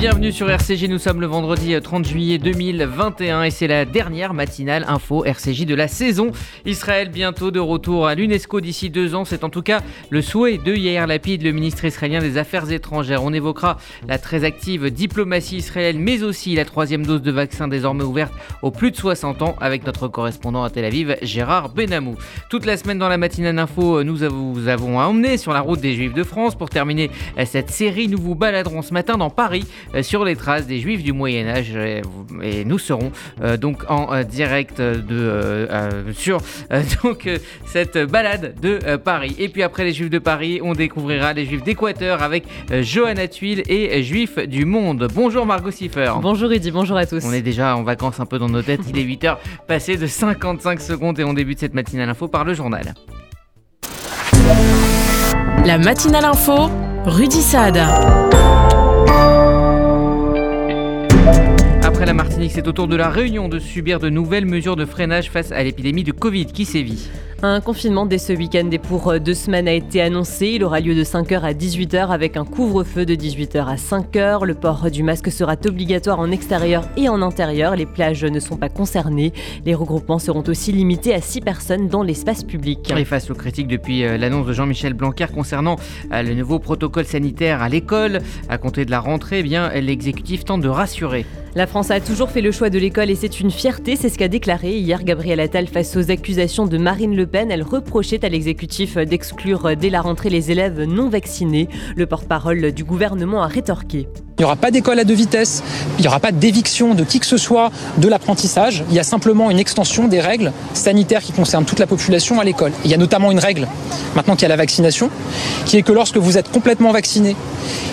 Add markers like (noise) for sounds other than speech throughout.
bienvenue sur RCJ. Nous sommes le vendredi 30 juillet 2021 et c'est la dernière matinale info RCJ de la saison. Israël bientôt de retour à l'UNESCO d'ici deux ans. C'est en tout cas le souhait de Yair Lapid, le ministre israélien des Affaires étrangères. On évoquera la très active diplomatie israélienne, mais aussi la troisième dose de vaccin désormais ouverte aux plus de 60 ans avec notre correspondant à Tel Aviv, Gérard Benamou. Toute la semaine dans la matinale info, nous vous avons emmené sur la route des Juifs de France. Pour terminer cette série, nous vous baladerons ce matin dans Paris euh, sur les traces des Juifs du Moyen Âge euh, et nous serons euh, donc en direct de sur (laughs) donc cette balade de Paris. Et puis après les Juifs de Paris, on découvrira les Juifs d'Équateur avec Johanna Tuile et Juifs du Monde. Bonjour Margot Siffer. Bonjour Rudy, bonjour à tous. On est déjà en vacances un peu dans nos têtes. Il est 8h passé de 55 secondes et on débute cette matinale info par le journal. La matinale info, Rudy Saad. Après la Martinique, c'est au tour de la Réunion de subir de nouvelles mesures de freinage face à l'épidémie de Covid qui sévit. Un confinement dès ce week-end et pour deux semaines a été annoncé. Il aura lieu de 5h à 18h avec un couvre-feu de 18h à 5h. Le port du masque sera obligatoire en extérieur et en intérieur. Les plages ne sont pas concernées. Les regroupements seront aussi limités à 6 personnes dans l'espace public. Et face aux critiques depuis euh, l'annonce de Jean-Michel Blanquer concernant euh, le nouveau protocole sanitaire à l'école, à compter de la rentrée, eh bien l'exécutif tente de rassurer. La France a toujours fait le choix de l'école et c'est une fierté, c'est ce qu'a déclaré hier Gabriel Attal face aux accusations de Marine Le Elle reprochait à l'exécutif d'exclure dès la rentrée les élèves non vaccinés. Le porte-parole du gouvernement a rétorqué. Il n'y aura pas d'école à deux vitesses, il n'y aura pas d'éviction de qui que ce soit de l'apprentissage. Il y a simplement une extension des règles sanitaires qui concernent toute la population à l'école. Il y a notamment une règle, maintenant qu'il y a la vaccination, qui est que lorsque vous êtes complètement vacciné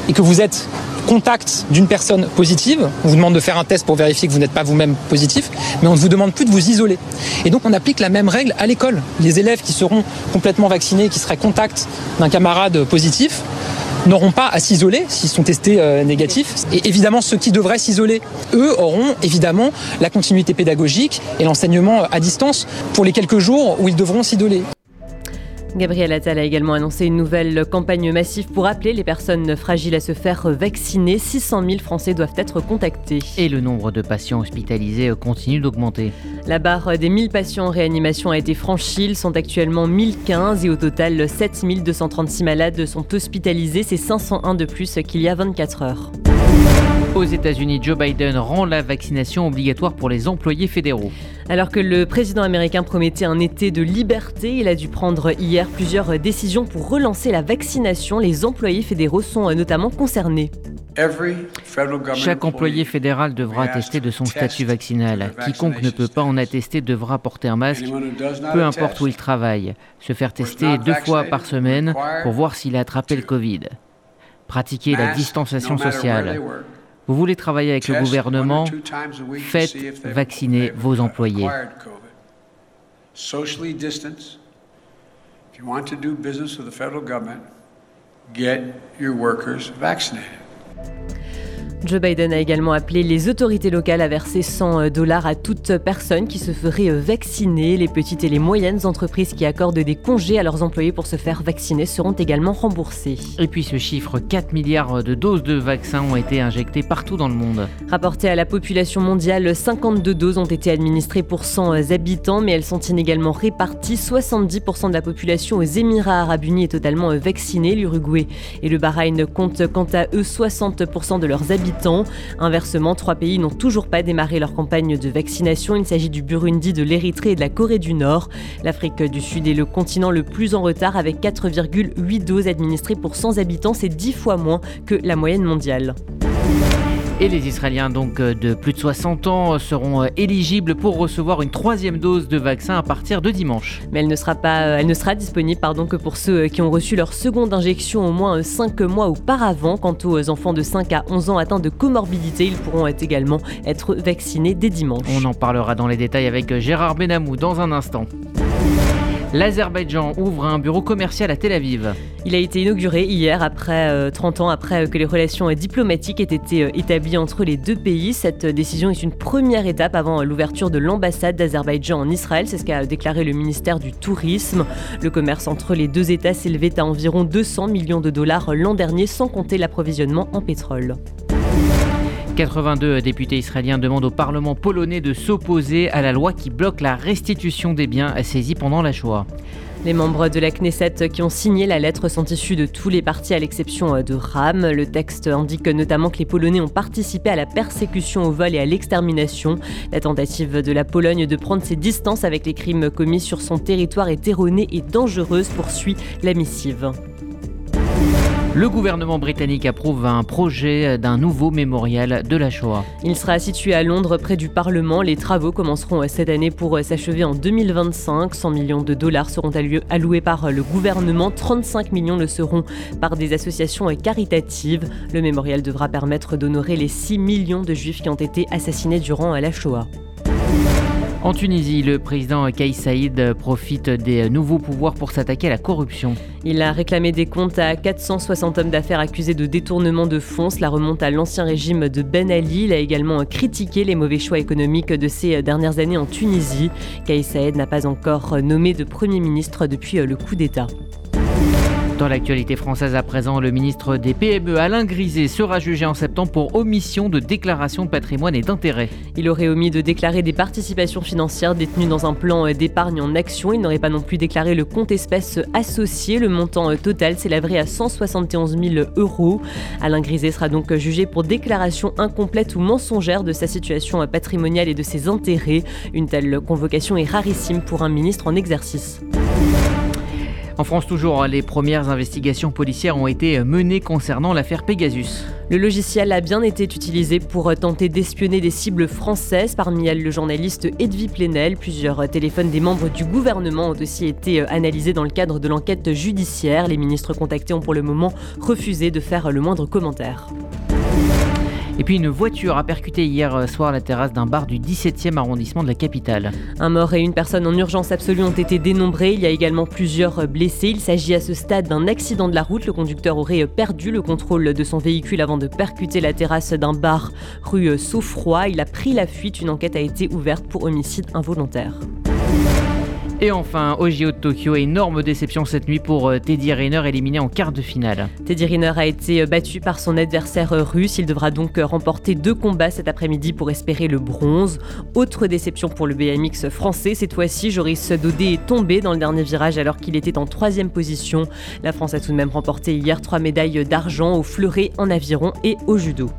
et que vous êtes contact d'une personne positive, on vous demande de faire un test pour vérifier que vous n'êtes pas vous-même positif, mais on ne vous demande plus de vous isoler. Et donc on applique la même règle à l'école. Les élèves qui seront complètement vaccinés, qui seraient contact d'un camarade positif, n'auront pas à s'isoler s'ils sont testés euh, négatifs. Et évidemment, ceux qui devraient s'isoler, eux, auront évidemment la continuité pédagogique et l'enseignement à distance pour les quelques jours où ils devront s'isoler. Gabriel Attal a également annoncé une nouvelle campagne massive pour appeler les personnes fragiles à se faire vacciner. 600 000 Français doivent être contactés. Et le nombre de patients hospitalisés continue d'augmenter. La barre des 1000 patients en réanimation a été franchie. Ils sont actuellement 1015 et au total 7236 malades sont hospitalisés. C'est 501 de plus qu'il y a 24 heures. Aux États-Unis, Joe Biden rend la vaccination obligatoire pour les employés fédéraux. Alors que le président américain promettait un été de liberté, il a dû prendre hier plusieurs décisions pour relancer la vaccination. Les employés fédéraux sont notamment concernés. Chaque employé fédéral devra attester de son statut vaccinal. Quiconque ne peut pas en attester devra porter un masque, peu importe où il travaille, se faire tester deux fois par semaine pour voir s'il a attrapé le Covid. Pratiquer la distanciation sociale. Vous voulez travailler avec le gouvernement Faites vacciner vos employés. Socially distance. If you want to do business with the federal government, get your workers vaccinated. Joe Biden a également appelé les autorités locales à verser 100 euh, dollars à toute personne qui se ferait euh, vacciner. Les petites et les moyennes entreprises qui accordent des congés à leurs employés pour se faire vacciner seront également remboursées. Et puis ce chiffre, 4 milliards de doses de vaccins ont été injectées partout dans le monde. Rapporté à la population mondiale, 52 doses ont été administrées pour 100 euh, habitants, mais elles sont inégalement réparties. 70% de la population aux Émirats arabes unis est totalement vaccinée. L'Uruguay et le Bahreïn comptent quant à eux 60% de leurs habitants Inversement, trois pays n'ont toujours pas démarré leur campagne de vaccination. Il s'agit du Burundi, de l'Érythrée et de la Corée du Nord. L'Afrique du Sud est le continent le plus en retard avec 4,8 doses administrées pour 100 habitants. C'est 10 fois moins que la moyenne mondiale. Et les Israéliens donc euh, de plus de 60 ans euh, seront euh, éligibles pour recevoir une troisième dose de vaccin à partir de dimanche. Mais elle ne sera, pas, elle ne sera disponible pardon, que pour ceux qui ont reçu leur seconde injection au moins 5 mois auparavant. Quant aux enfants de 5 à 11 ans atteints de comorbidité, ils pourront également être vaccinés dès dimanche. On en parlera dans les détails avec Gérard Benamou dans un instant. L'Azerbaïdjan ouvre un bureau commercial à Tel Aviv. Il a été inauguré hier, après 30 euh, ans après que les relations diplomatiques aient été euh, établies entre les deux pays. Cette décision est une première étape avant l'ouverture de l'ambassade d'Azerbaïdjan en Israël. C'est ce qu'a déclaré le ministère du Tourisme. Le commerce entre les deux États s'élevait à environ 200 millions de dollars l'an dernier, sans compter l'approvisionnement en pétrole. 82 députés israéliens demandent au Parlement polonais de s'opposer à la loi qui bloque la restitution des biens saisis pendant la Shoah. Les membres de la Knesset qui ont signé la lettre sont issus de tous les partis à l'exception de RAM. Le texte indique notamment que les Polonais ont participé à la persécution au vol et à l'extermination. La tentative de la Pologne de prendre ses distances avec les crimes commis sur son territoire est erronée et dangereuse, poursuit la missive. Le gouvernement britannique approuve un projet d'un nouveau mémorial de la Shoah. Il sera situé à Londres près du Parlement. Les travaux commenceront cette année pour s'achever en 2025. 100 millions de dollars seront alloués par le gouvernement. 35 millions le seront par des associations caritatives. Le mémorial devra permettre d'honorer les 6 millions de juifs qui ont été assassinés durant la Shoah. En Tunisie, le président Kais Saïd profite des nouveaux pouvoirs pour s'attaquer à la corruption. Il a réclamé des comptes à 460 hommes d'affaires accusés de détournement de fonds. Cela remonte à l'ancien régime de Ben Ali. Il a également critiqué les mauvais choix économiques de ces dernières années en Tunisie. Kais Saïd n'a pas encore nommé de Premier ministre depuis le coup d'État. Dans l'actualité française à présent, le ministre des PME Alain Griset sera jugé en septembre pour omission de déclaration de patrimoine et d'intérêt. Il aurait omis de déclarer des participations financières détenues dans un plan d'épargne en action. Il n'aurait pas non plus déclaré le compte espèce associé. Le montant total s'élèverait à 171 000 euros. Alain Griset sera donc jugé pour déclaration incomplète ou mensongère de sa situation patrimoniale et de ses intérêts. Une telle convocation est rarissime pour un ministre en exercice. En France toujours, les premières investigations policières ont été menées concernant l'affaire Pegasus. Le logiciel a bien été utilisé pour tenter d'espionner des cibles françaises, parmi elles le journaliste Edwy Plenel. Plusieurs téléphones des membres du gouvernement ont aussi été analysés dans le cadre de l'enquête judiciaire. Les ministres contactés ont pour le moment refusé de faire le moindre commentaire. Et puis une voiture a percuté hier soir la terrasse d'un bar du 17e arrondissement de la capitale. Un mort et une personne en urgence absolue ont été dénombrés. Il y a également plusieurs blessés. Il s'agit à ce stade d'un accident de la route. Le conducteur aurait perdu le contrôle de son véhicule avant de percuter la terrasse d'un bar rue Saufroy. Il a pris la fuite. Une enquête a été ouverte pour homicide involontaire. Et enfin, au de Tokyo, énorme déception cette nuit pour euh, Teddy Riner éliminé en quart de finale. Teddy Riner a été euh, battu par son adversaire euh, russe. Il devra donc remporter deux combats cet après-midi pour espérer le bronze. Autre déception pour le BMX français. Cette fois-ci, Joris Dodé est tombé dans le dernier virage alors qu'il était en troisième position. La France a tout de même remporté hier trois médailles d'argent au fleuret, en aviron et au judo.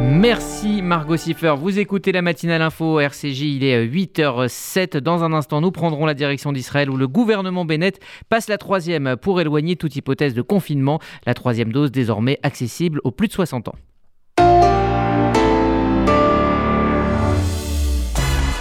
Merci Margot Siffer. Vous écoutez la matinale info RCJ, il est 8h07. Dans un instant, nous prendrons la direction d'Israël où le gouvernement Bennett passe la troisième pour éloigner toute hypothèse de confinement. La troisième dose désormais accessible aux plus de 60 ans.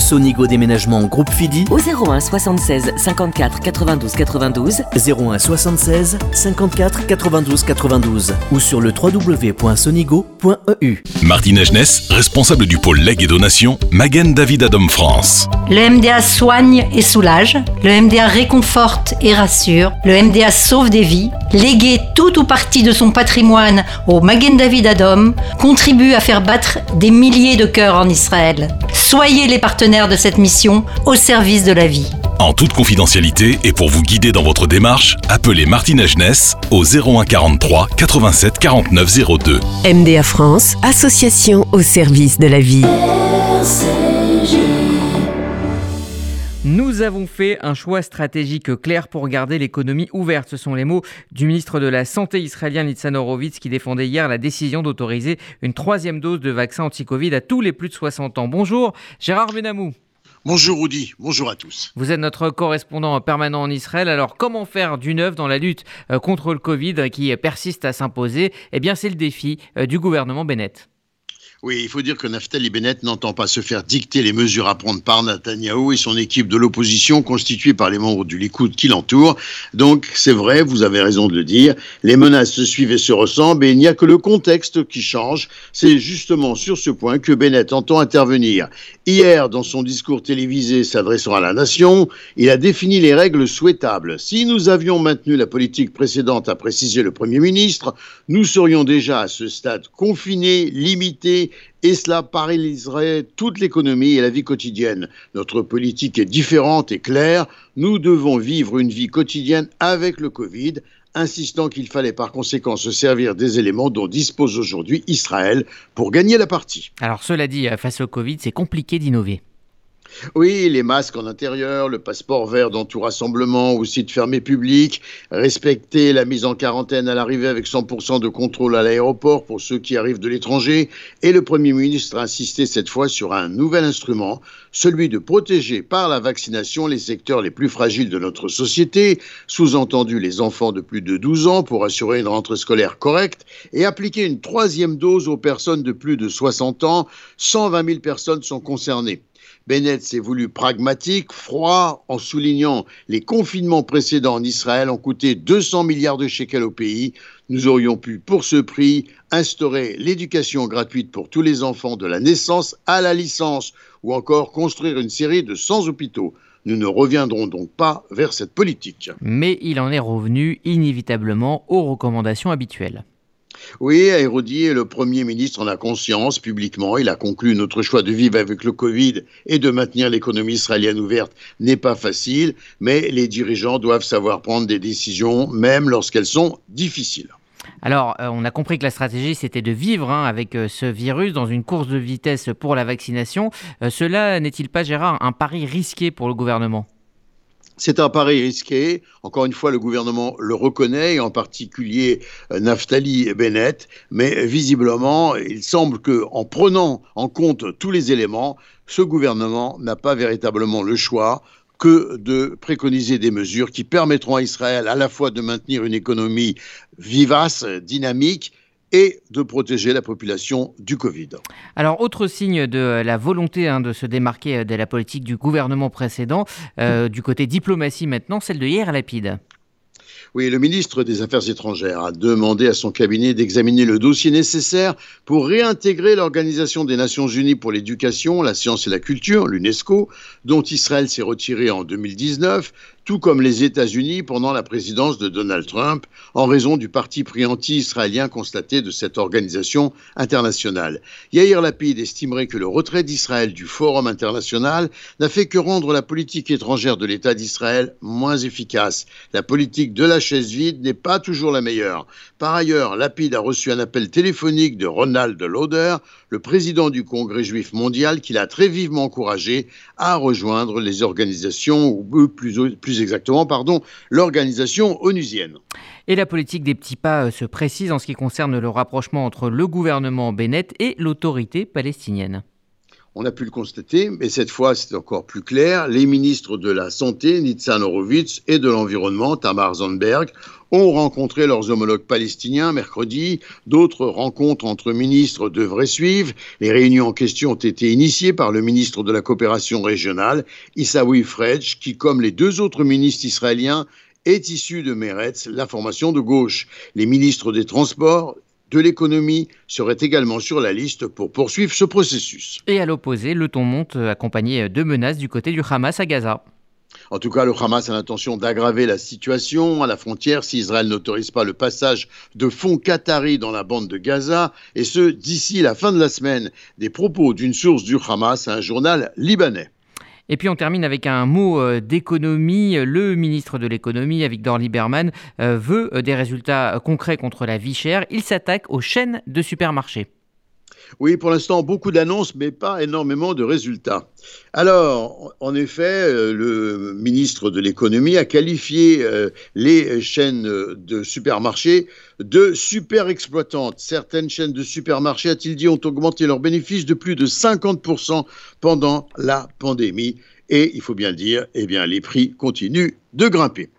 Sonigo Déménagement Groupe Fidi Au 01 76 54 92 92 01 76 54 92 92 ou sur le www.sonigo.eu. Martine Agenès, responsable du pôle legs et donation, Magen David Adom France. Le MDA soigne et soulage, le MDA réconforte et rassure, le MDA sauve des vies. Léguer tout ou partie de son patrimoine au Magen David Adom contribue à faire battre des milliers de cœurs en Israël. Soyez les partenaires de cette mission au service de la vie. En toute confidentialité et pour vous guider dans votre démarche, appelez Martina Jeunesse au 01 43 87 49 02. MDA France, association au service de la vie. Nous avons fait un choix stratégique clair pour garder l'économie ouverte. Ce sont les mots du ministre de la Santé israélien Nitzan Horowitz qui défendait hier la décision d'autoriser une troisième dose de vaccin anti-Covid à tous les plus de 60 ans. Bonjour, Gérard Benamou. Bonjour Rudy, bonjour à tous. Vous êtes notre correspondant permanent en Israël. Alors comment faire du neuf dans la lutte euh, contre le Covid qui persiste à s'imposer? Eh bien c'est le défi euh, du gouvernement Bennett. Oui, il faut dire que Naftali Bennett n'entend pas se faire dicter les mesures à prendre par Netanyahou et son équipe de l'opposition constituée par les membres du Likoud qui l'entourent. Donc, c'est vrai, vous avez raison de le dire, les menaces se suivent et se ressemblent et il n'y a que le contexte qui change. C'est justement sur ce point que Bennett entend intervenir. Hier, dans son discours télévisé s'adressant à la nation, il a défini les règles souhaitables. Si nous avions maintenu la politique précédente, a précisé le Premier ministre, nous serions déjà à ce stade confinés, limités et cela paralyserait toute l'économie et la vie quotidienne. Notre politique est différente et claire. Nous devons vivre une vie quotidienne avec le Covid, insistant qu'il fallait par conséquent se servir des éléments dont dispose aujourd'hui Israël pour gagner la partie. Alors cela dit, face au Covid, c'est compliqué d'innover. Oui, les masques en intérieur, le passeport vert dans tout rassemblement ou site fermé public, respecter la mise en quarantaine à l'arrivée avec 100% de contrôle à l'aéroport pour ceux qui arrivent de l'étranger. Et le Premier ministre a insisté cette fois sur un nouvel instrument, celui de protéger par la vaccination les secteurs les plus fragiles de notre société, sous-entendu les enfants de plus de 12 ans pour assurer une rentrée scolaire correcte, et appliquer une troisième dose aux personnes de plus de 60 ans. 120 000 personnes sont concernées. Bennett s'est voulu pragmatique, froid, en soulignant les confinements précédents en Israël ont coûté 200 milliards de shekels au pays. Nous aurions pu, pour ce prix, instaurer l'éducation gratuite pour tous les enfants de la naissance à la licence, ou encore construire une série de 100 hôpitaux. Nous ne reviendrons donc pas vers cette politique. Mais il en est revenu inévitablement aux recommandations habituelles. Oui, Hérodier, le Premier ministre en a conscience publiquement. Il a conclu notre choix de vivre avec le Covid et de maintenir l'économie israélienne ouverte n'est pas facile, mais les dirigeants doivent savoir prendre des décisions, même lorsqu'elles sont difficiles. Alors, euh, on a compris que la stratégie, c'était de vivre hein, avec euh, ce virus dans une course de vitesse pour la vaccination. Euh, cela n'est-il pas, Gérard, un pari risqué pour le gouvernement? C'est un pari risqué. Encore une fois, le gouvernement le reconnaît, en particulier euh, Naftali Bennett. Mais visiblement, il semble que, en prenant en compte tous les éléments, ce gouvernement n'a pas véritablement le choix que de préconiser des mesures qui permettront à Israël à la fois de maintenir une économie vivace, dynamique, et de protéger la population du Covid. Alors, autre signe de la volonté hein, de se démarquer de la politique du gouvernement précédent, euh, du côté diplomatie maintenant, celle de Hier Lapide. Oui, le ministre des Affaires étrangères a demandé à son cabinet d'examiner le dossier nécessaire pour réintégrer l'Organisation des Nations Unies pour l'éducation, la science et la culture, l'UNESCO, dont Israël s'est retiré en 2019, tout comme les États-Unis pendant la présidence de Donald Trump, en raison du parti pris anti-israélien constaté de cette organisation internationale. Yair Lapid estimerait que le retrait d'Israël du Forum international n'a fait que rendre la politique étrangère de l'État d'Israël moins efficace. La politique de la chaise vide n'est pas toujours la meilleure. Par ailleurs, Lapid a reçu un appel téléphonique de Ronald Lauder, le président du Congrès juif mondial, qui l'a très vivement encouragé à rejoindre les organisations, plus exactement, pardon, l'organisation onusienne. Et la politique des petits pas euh, se précise en ce qui concerne le rapprochement entre le gouvernement Bennett et l'autorité palestinienne. On a pu le constater, mais cette fois c'est encore plus clair. Les ministres de la Santé, Nitzan Horowitz, et de l'Environnement, Tamar Zandberg, ont rencontré leurs homologues palestiniens mercredi. D'autres rencontres entre ministres devraient suivre. Les réunions en question ont été initiées par le ministre de la Coopération régionale, Issaoui Fredj, qui, comme les deux autres ministres israéliens, est issu de Meretz, la formation de gauche. Les ministres des Transports de l'économie seraient également sur la liste pour poursuivre ce processus. Et à l'opposé, le ton monte accompagné de menaces du côté du Hamas à Gaza. En tout cas, le Hamas a l'intention d'aggraver la situation à la frontière si Israël n'autorise pas le passage de fonds qataris dans la bande de Gaza, et ce, d'ici la fin de la semaine. Des propos d'une source du Hamas à un journal libanais. Et puis on termine avec un mot euh, d'économie. Le ministre de l'économie, Victor Lieberman, euh, veut des résultats concrets contre la vie chère. Il s'attaque aux chaînes de supermarchés. Oui, pour l'instant, beaucoup d'annonces, mais pas énormément de résultats. Alors, en effet, euh, le ministre de l'économie a qualifié euh, les chaînes de supermarchés de super exploitantes. Certaines chaînes de supermarchés, a-t-il dit, ont augmenté leurs bénéfices de plus de 50% pendant la pandémie. Et il faut bien le dire, eh bien, les prix continuent de grimper.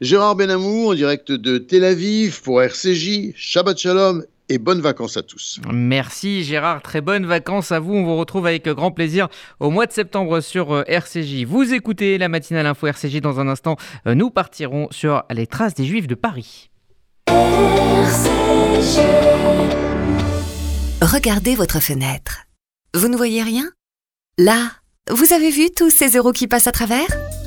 Gérard Benamou en direct de Tel Aviv pour RCJ. Shabbat Shalom et bonnes vacances à tous. Merci Gérard, très bonnes vacances à vous. On vous retrouve avec grand plaisir au mois de septembre sur euh, RCJ. Vous écoutez la matinale info RCJ dans un instant. Euh, nous partirons sur les traces des Juifs de Paris. Regardez votre fenêtre. Vous ne voyez rien? Là, vous avez vu tous ces euros qui passent à travers?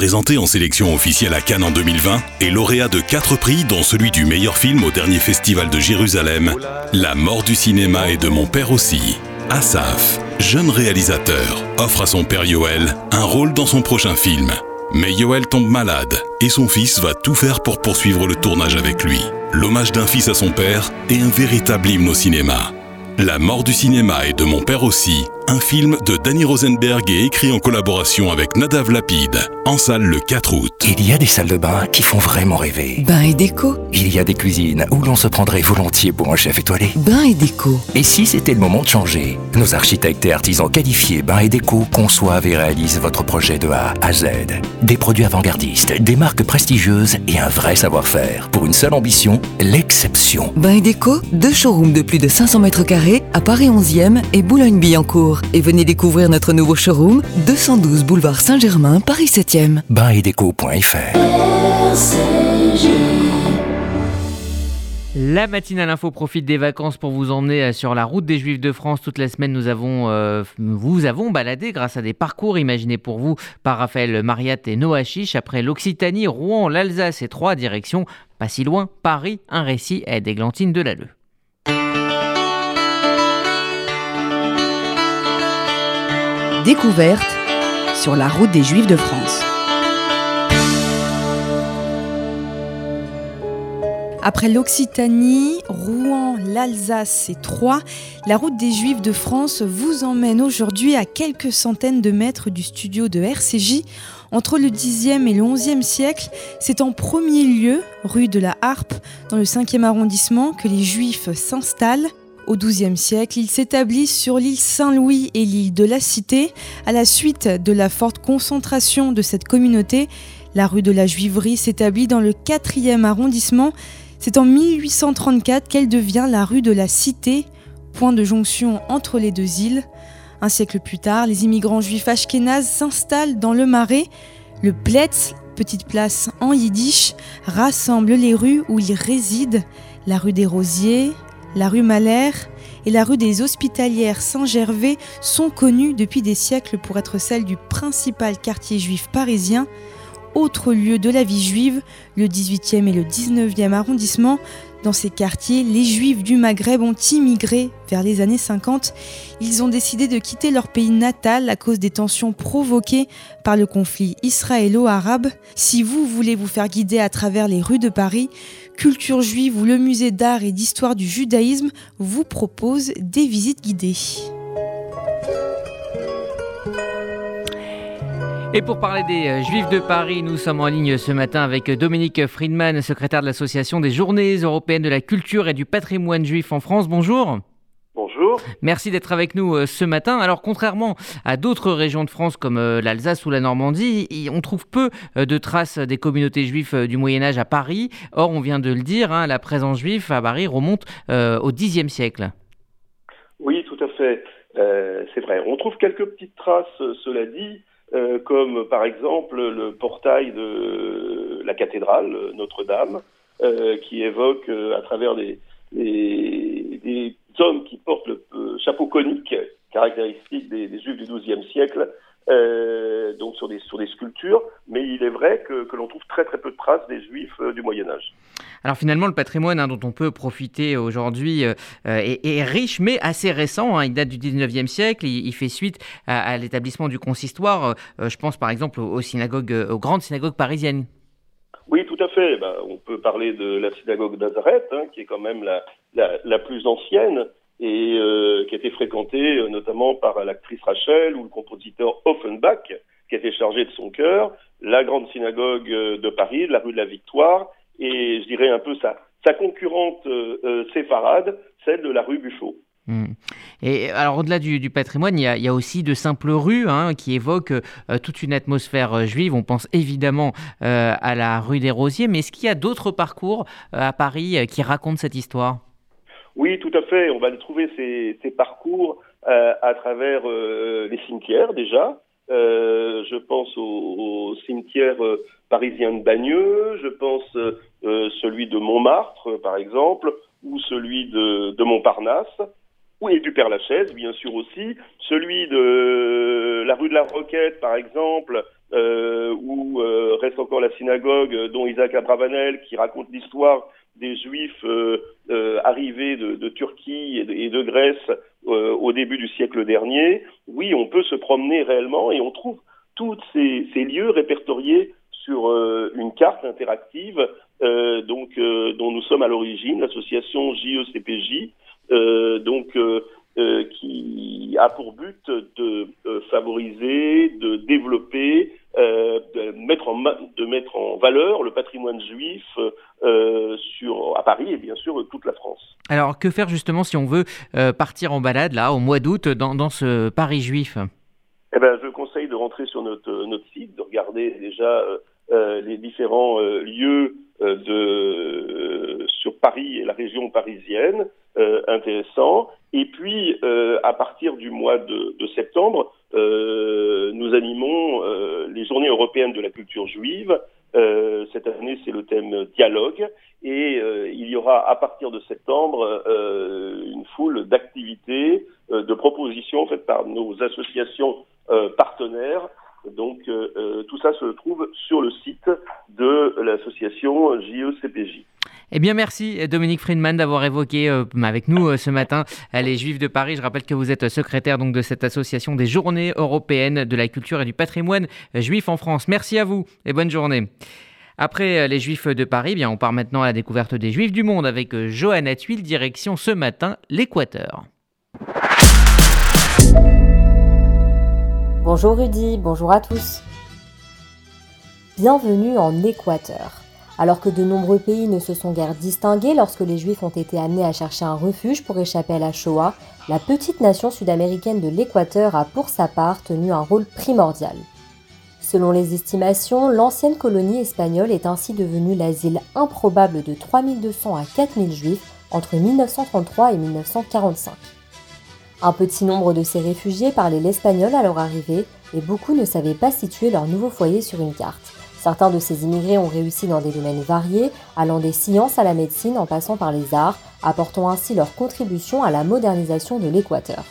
Présenté en sélection officielle à Cannes en 2020 et lauréat de quatre prix, dont celui du meilleur film au dernier festival de Jérusalem, La mort du cinéma et de mon père aussi. Asaf, jeune réalisateur, offre à son père Yoel un rôle dans son prochain film. Mais Yoel tombe malade et son fils va tout faire pour poursuivre le tournage avec lui. L'hommage d'un fils à son père est un véritable hymne au cinéma. La mort du cinéma et de mon père aussi, un film de Danny Rosenberg et écrit en collaboration avec Nadav Lapide, en salle le 4 août. Il y a des salles de bain qui font vraiment rêver. Bain et déco. Il y a des cuisines où l'on se prendrait volontiers pour un chef étoilé. Bain et déco. Et si c'était le moment de changer Nos architectes et artisans qualifiés Bain et déco conçoivent et réalisent votre projet de A à Z. Des produits avant-gardistes, des marques prestigieuses et un vrai savoir-faire. Pour une seule ambition, l'exception. Bain et déco, deux showrooms de plus de 500 mètres carrés à Paris 11e et Boulogne-Billancourt et venez découvrir notre nouveau showroom 212 boulevard Saint-Germain, Paris 7e. Bain-et-déco.fr La matinale info profite des vacances pour vous emmener euh, sur la route des Juifs de France. Toute la semaine, nous avons, euh, vous avons baladé grâce à des parcours imaginés pour vous par Raphaël Mariat et Noah Chiche. Après l'Occitanie, Rouen, l'Alsace et trois directions, pas si loin, Paris, un récit d'Églantine Delalleux. Découverte sur la route des Juifs de France. Après l'Occitanie, Rouen, l'Alsace et Troyes, la route des Juifs de France vous emmène aujourd'hui à quelques centaines de mètres du studio de RCJ. Entre le 10e et le 11e siècle, c'est en premier lieu, rue de la Harpe, dans le 5e arrondissement, que les Juifs s'installent. Au XIIe siècle, ils s'établissent sur l'île Saint-Louis et l'île de la Cité. À la suite de la forte concentration de cette communauté, la rue de la Juiverie s'établit dans le 4e arrondissement. C'est en 1834 qu'elle devient la rue de la Cité, point de jonction entre les deux îles. Un siècle plus tard, les immigrants juifs ashkénazes s'installent dans le Marais. Le Pletz, petite place en yiddish, rassemble les rues où ils résident. La rue des Rosiers, la rue Malher et la rue des Hospitalières Saint-Gervais sont connues depuis des siècles pour être celles du principal quartier juif parisien. Autre lieu de la vie juive, le 18e et le 19e arrondissement. Dans ces quartiers, les juifs du Maghreb ont immigré vers les années 50. Ils ont décidé de quitter leur pays natal à cause des tensions provoquées par le conflit israélo-arabe. Si vous voulez vous faire guider à travers les rues de Paris, Culture juive ou le musée d'art et d'histoire du judaïsme vous propose des visites guidées. Et pour parler des euh, Juifs de Paris, nous sommes en ligne ce matin avec Dominique Friedman, secrétaire de l'Association des Journées européennes de la culture et du patrimoine juif en France. Bonjour. Bonjour. Merci d'être avec nous euh, ce matin. Alors, contrairement à d'autres régions de France comme euh, l'Alsace ou la Normandie, on trouve peu euh, de traces des communautés juives du Moyen Âge à Paris. Or, on vient de le dire, hein, la présence juive à Paris remonte au Xe siècle. Oui, tout à fait. c'est vrai. On trouve quelques petites traces, cela dit, comme par exemple le portail de la cathédrale Notre-Dame, qui évoque à travers des, des, hommes qui portent le chapeau conique caractéristique des, des juifs du XIIe siècle, euh, donc sur des, sur des sculptures, mais il est vrai que, que l'on trouve très très peu de traces des juifs euh, du Moyen Âge. Alors finalement, le patrimoine hein, dont on peut profiter aujourd'hui euh, est, riche, mais assez récent. Hein. Il date du 19e siècle, il, fait suite à, l'établissement du consistoire. je pense par exemple aux, synagogues, aux grandes synagogues parisiennes. Oui, tout à fait. Ben, on peut parler de la synagogue d'Azareth, hein, qui est quand même la, la, plus ancienne et euh, qui a été fréquenté euh, notamment par l'actrice Rachel ou le compositeur Offenbach, qui était chargé de son cœur, la grande synagogue euh, de Paris, la rue de la Victoire, et je dirais un peu sa, concurrente euh, séfarade, celle de la rue Buffo. Hmm. Et alors au-delà du, patrimoine, il y, a, aussi de simples rues hein, qui évoquent toute une atmosphère juive. On pense évidemment à la rue des Rosiers, mais est-ce qu'il y a d'autres parcours à Paris qui racontent cette histoire? Oui, tout à fait. On va trouver ces, parcours euh, à travers euh, les cimetières déjà. Euh, je pense au, cimetière parisien de Bagneux, je pense celui de Montmartre, par exemple, ou celui de, Montparnasse, ou et du Père-Lachaise, bien sûr aussi, celui de la rue de la Roquette, par exemple, où reste encore la synagogue dont Isaac Abravanel qui raconte l'histoire des Juifs euh, euh, arrivés de, Turquie et de, Grèce euh, au début du siècle dernier, oui, on peut se promener réellement et on trouve tous ces, lieux répertoriés sur une carte interactive donc dont nous sommes à l'origine, l'association JECPJ, donc qui a pour but de favoriser, de développer euh, de, mettre en, de mettre en valeur le patrimoine juif euh, sur, à Paris et bien sûr toute la France. Alors que faire justement si on veut euh, partir en balade là au mois d'août dans, dans, ce Paris juif? Eh ben, Je conseille de rentrer sur notre, notre site, de regarder déjà les différents lieux de, sur Paris et la région parisienne, intéressants. Et puis, à partir du mois de, de septembre, euh, nous animons euh, les journées européennes de la culture juive. Euh, cette année, c'est le thème dialogue. Et il y aura à partir de septembre une foule d'activités, de propositions faites par nos associations partenaires. Donc tout ça se trouve sur le site de l'association JECPJ. Eh bien, merci Dominique Friedman d'avoir évoqué euh, avec nous euh, ce matin euh, les Juifs de Paris. Je rappelle que vous êtes secrétaire donc de cette association des Journées européennes de la culture et du patrimoine juif en France. Merci à vous et bonne journée. Après les Juifs de Paris, eh bien, on part maintenant à la découverte des Juifs du monde avec Johanna Tuile, direction ce matin l'Équateur. Bonjour Rudy, bonjour à tous. Bienvenue en Équateur. Alors que de nombreux pays ne se sont guère distingués lorsque les Juifs ont été amenés à chercher un refuge pour échapper à la Shoah, la petite nation sud-américaine de l'Équateur a pour sa part tenu un rôle primordial. Selon les estimations, l'ancienne colonie espagnole est ainsi devenue l'asile improbable de 3200 à 4000 Juifs entre 1933 et 1945. Un petit nombre de ces réfugiés parlaient l'espagnol à leur arrivée et beaucoup ne savaient pas situer leur nouveau foyer sur une carte. Certains de ces immigrés ont réussi dans des domaines variés, allant des sciences à la médecine en passant par les arts, apportant ainsi leur contribution à la modernisation de l'Équateur.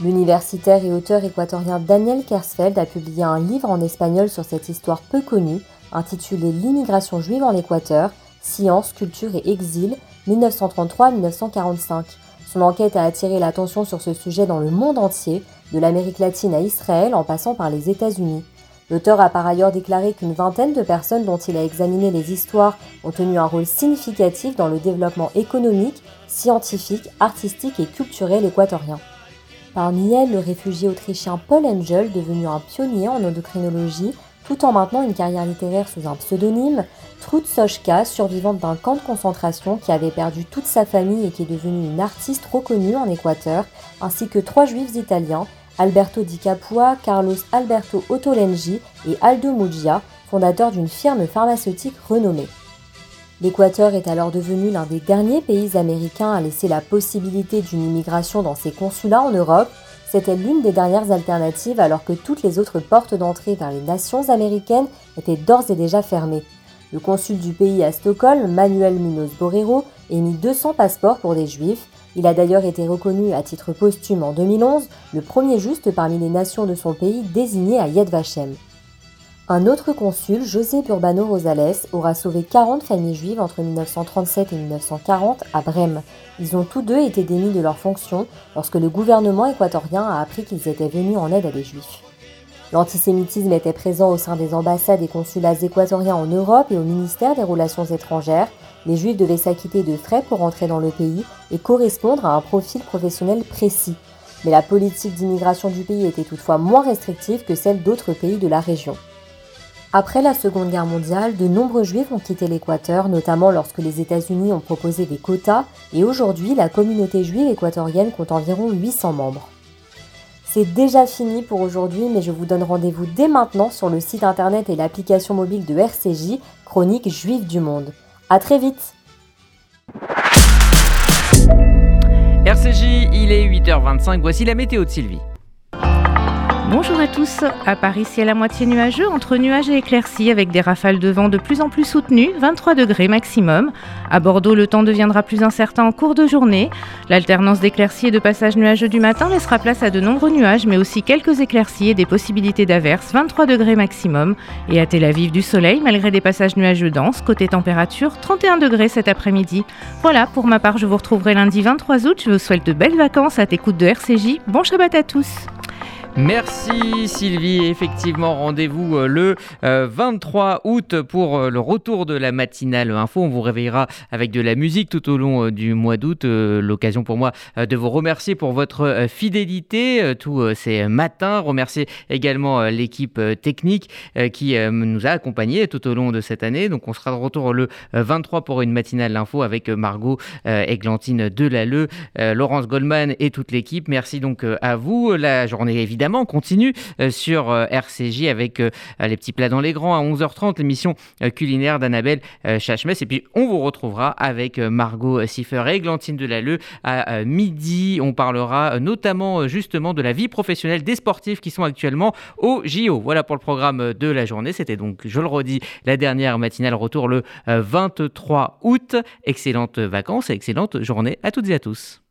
L'universitaire et auteur équatorien Daniel Kersfeld a publié un livre en espagnol sur cette histoire peu connue, intitulé L'immigration juive en Équateur, science, culture et exil, 1933-1945. Son enquête a attiré l'attention sur ce sujet dans le monde entier, de l'Amérique latine à Israël en passant par les États-Unis. L'auteur a par ailleurs déclaré qu'une vingtaine de personnes dont il a examiné les histoires ont tenu un rôle significatif dans le développement économique, scientifique, artistique et culturel équatorien. Parmi elles, le réfugié autrichien Paul Engel, devenu un pionnier en endocrinologie, tout en maintenant une carrière littéraire sous un pseudonyme, Trud Sochka, survivante d'un camp de concentration qui avait perdu toute sa famille et qui est devenue une artiste reconnue en Équateur, ainsi que trois juifs italiens, Alberto Di Capua, Carlos Alberto Ottolenghi et Aldo Muggia, fondateurs d'une firme pharmaceutique renommée. L'Équateur est alors devenu l'un des derniers pays américains à laisser la possibilité d'une immigration dans ses consulats en Europe. C'était l'une des dernières alternatives alors que toutes les autres portes d'entrée vers les nations américaines étaient d'ores et déjà fermées. Le consul du pays à Stockholm, Manuel Munoz Borrero, émit 200 passeports pour des juifs. Il a d'ailleurs été reconnu à titre posthume en 2011, le premier juste parmi les nations de son pays désigné à Yad Vashem. Un autre consul, José Urbano Rosales, aura sauvé 40 familles juives entre 1937 et 1940 à Brême. Ils ont tous deux été démis de leurs fonctions lorsque le gouvernement équatorien a appris qu'ils étaient venus en aide à des juifs. L'antisémitisme était présent au sein des ambassades et consulats équatoriens en Europe et au ministère des Relations étrangères. Les juifs devaient s'acquitter de frais pour entrer dans le pays et correspondre à un profil professionnel précis. Mais la politique d'immigration du pays était toutefois moins restrictive que celle d'autres pays de la région. Après la Seconde Guerre mondiale, de nombreux juifs ont quitté l'Équateur, notamment lorsque les États-Unis ont proposé des quotas, et aujourd'hui la communauté juive équatorienne compte environ 800 membres. C'est déjà fini pour aujourd'hui, mais je vous donne rendez-vous dès maintenant sur le site internet et l'application mobile de RCJ, Chronique Juive du Monde. A très vite RCJ, il est 8h25, voici la météo de Sylvie. Bonjour à tous. À Paris, ciel à moitié nuageux, entre nuages et éclaircies, avec des rafales de vent de plus en plus soutenues, 23 degrés maximum. À Bordeaux, le temps deviendra plus incertain en cours de journée. L'alternance d'éclaircies et de passages nuageux du matin laissera place à de nombreux nuages, mais aussi quelques éclaircies et des possibilités d'averses, 23 degrés maximum. Et à Tel Aviv, du soleil, malgré des passages nuageux denses. Côté température, 31 degrés cet après-midi. Voilà, pour ma part, je vous retrouverai lundi 23 août. Je vous souhaite de belles vacances à t'écoute de RCJ. Bon Shabbat à tous. Merci Sylvie. Effectivement, rendez-vous euh, le 23 euh, août pour euh, le retour de la matinale info. On vous réveillera avec de la musique tout au long du mois d'août. L'occasion pour moi de vous remercier pour votre fidélité tous ces matins. Remercier également l'équipe technique qui nous a accompagnés tout au long de cette année. Donc on sera de retour le 23 pour une matinale info avec Margot Églantine Delalleux, Laurence Goldman et toute l'équipe. Merci donc à vous. La journée évidemment, on continue euh, sur euh, RCJ avec euh, les petits plats dans les grands à 11h30, l'émission culinaire d'Annabelle Chachmès. Et puis, on vous retrouvera avec Margot Siffer et Glantine Delalleux à midi. On parlera notamment justement de la vie professionnelle des sportifs qui sont actuellement au JO. Voilà pour le programme de la journée. C'était donc, je le redis, la dernière matinale retour le 23 août. Excellentes vacances et excellente journée à toutes et à tous.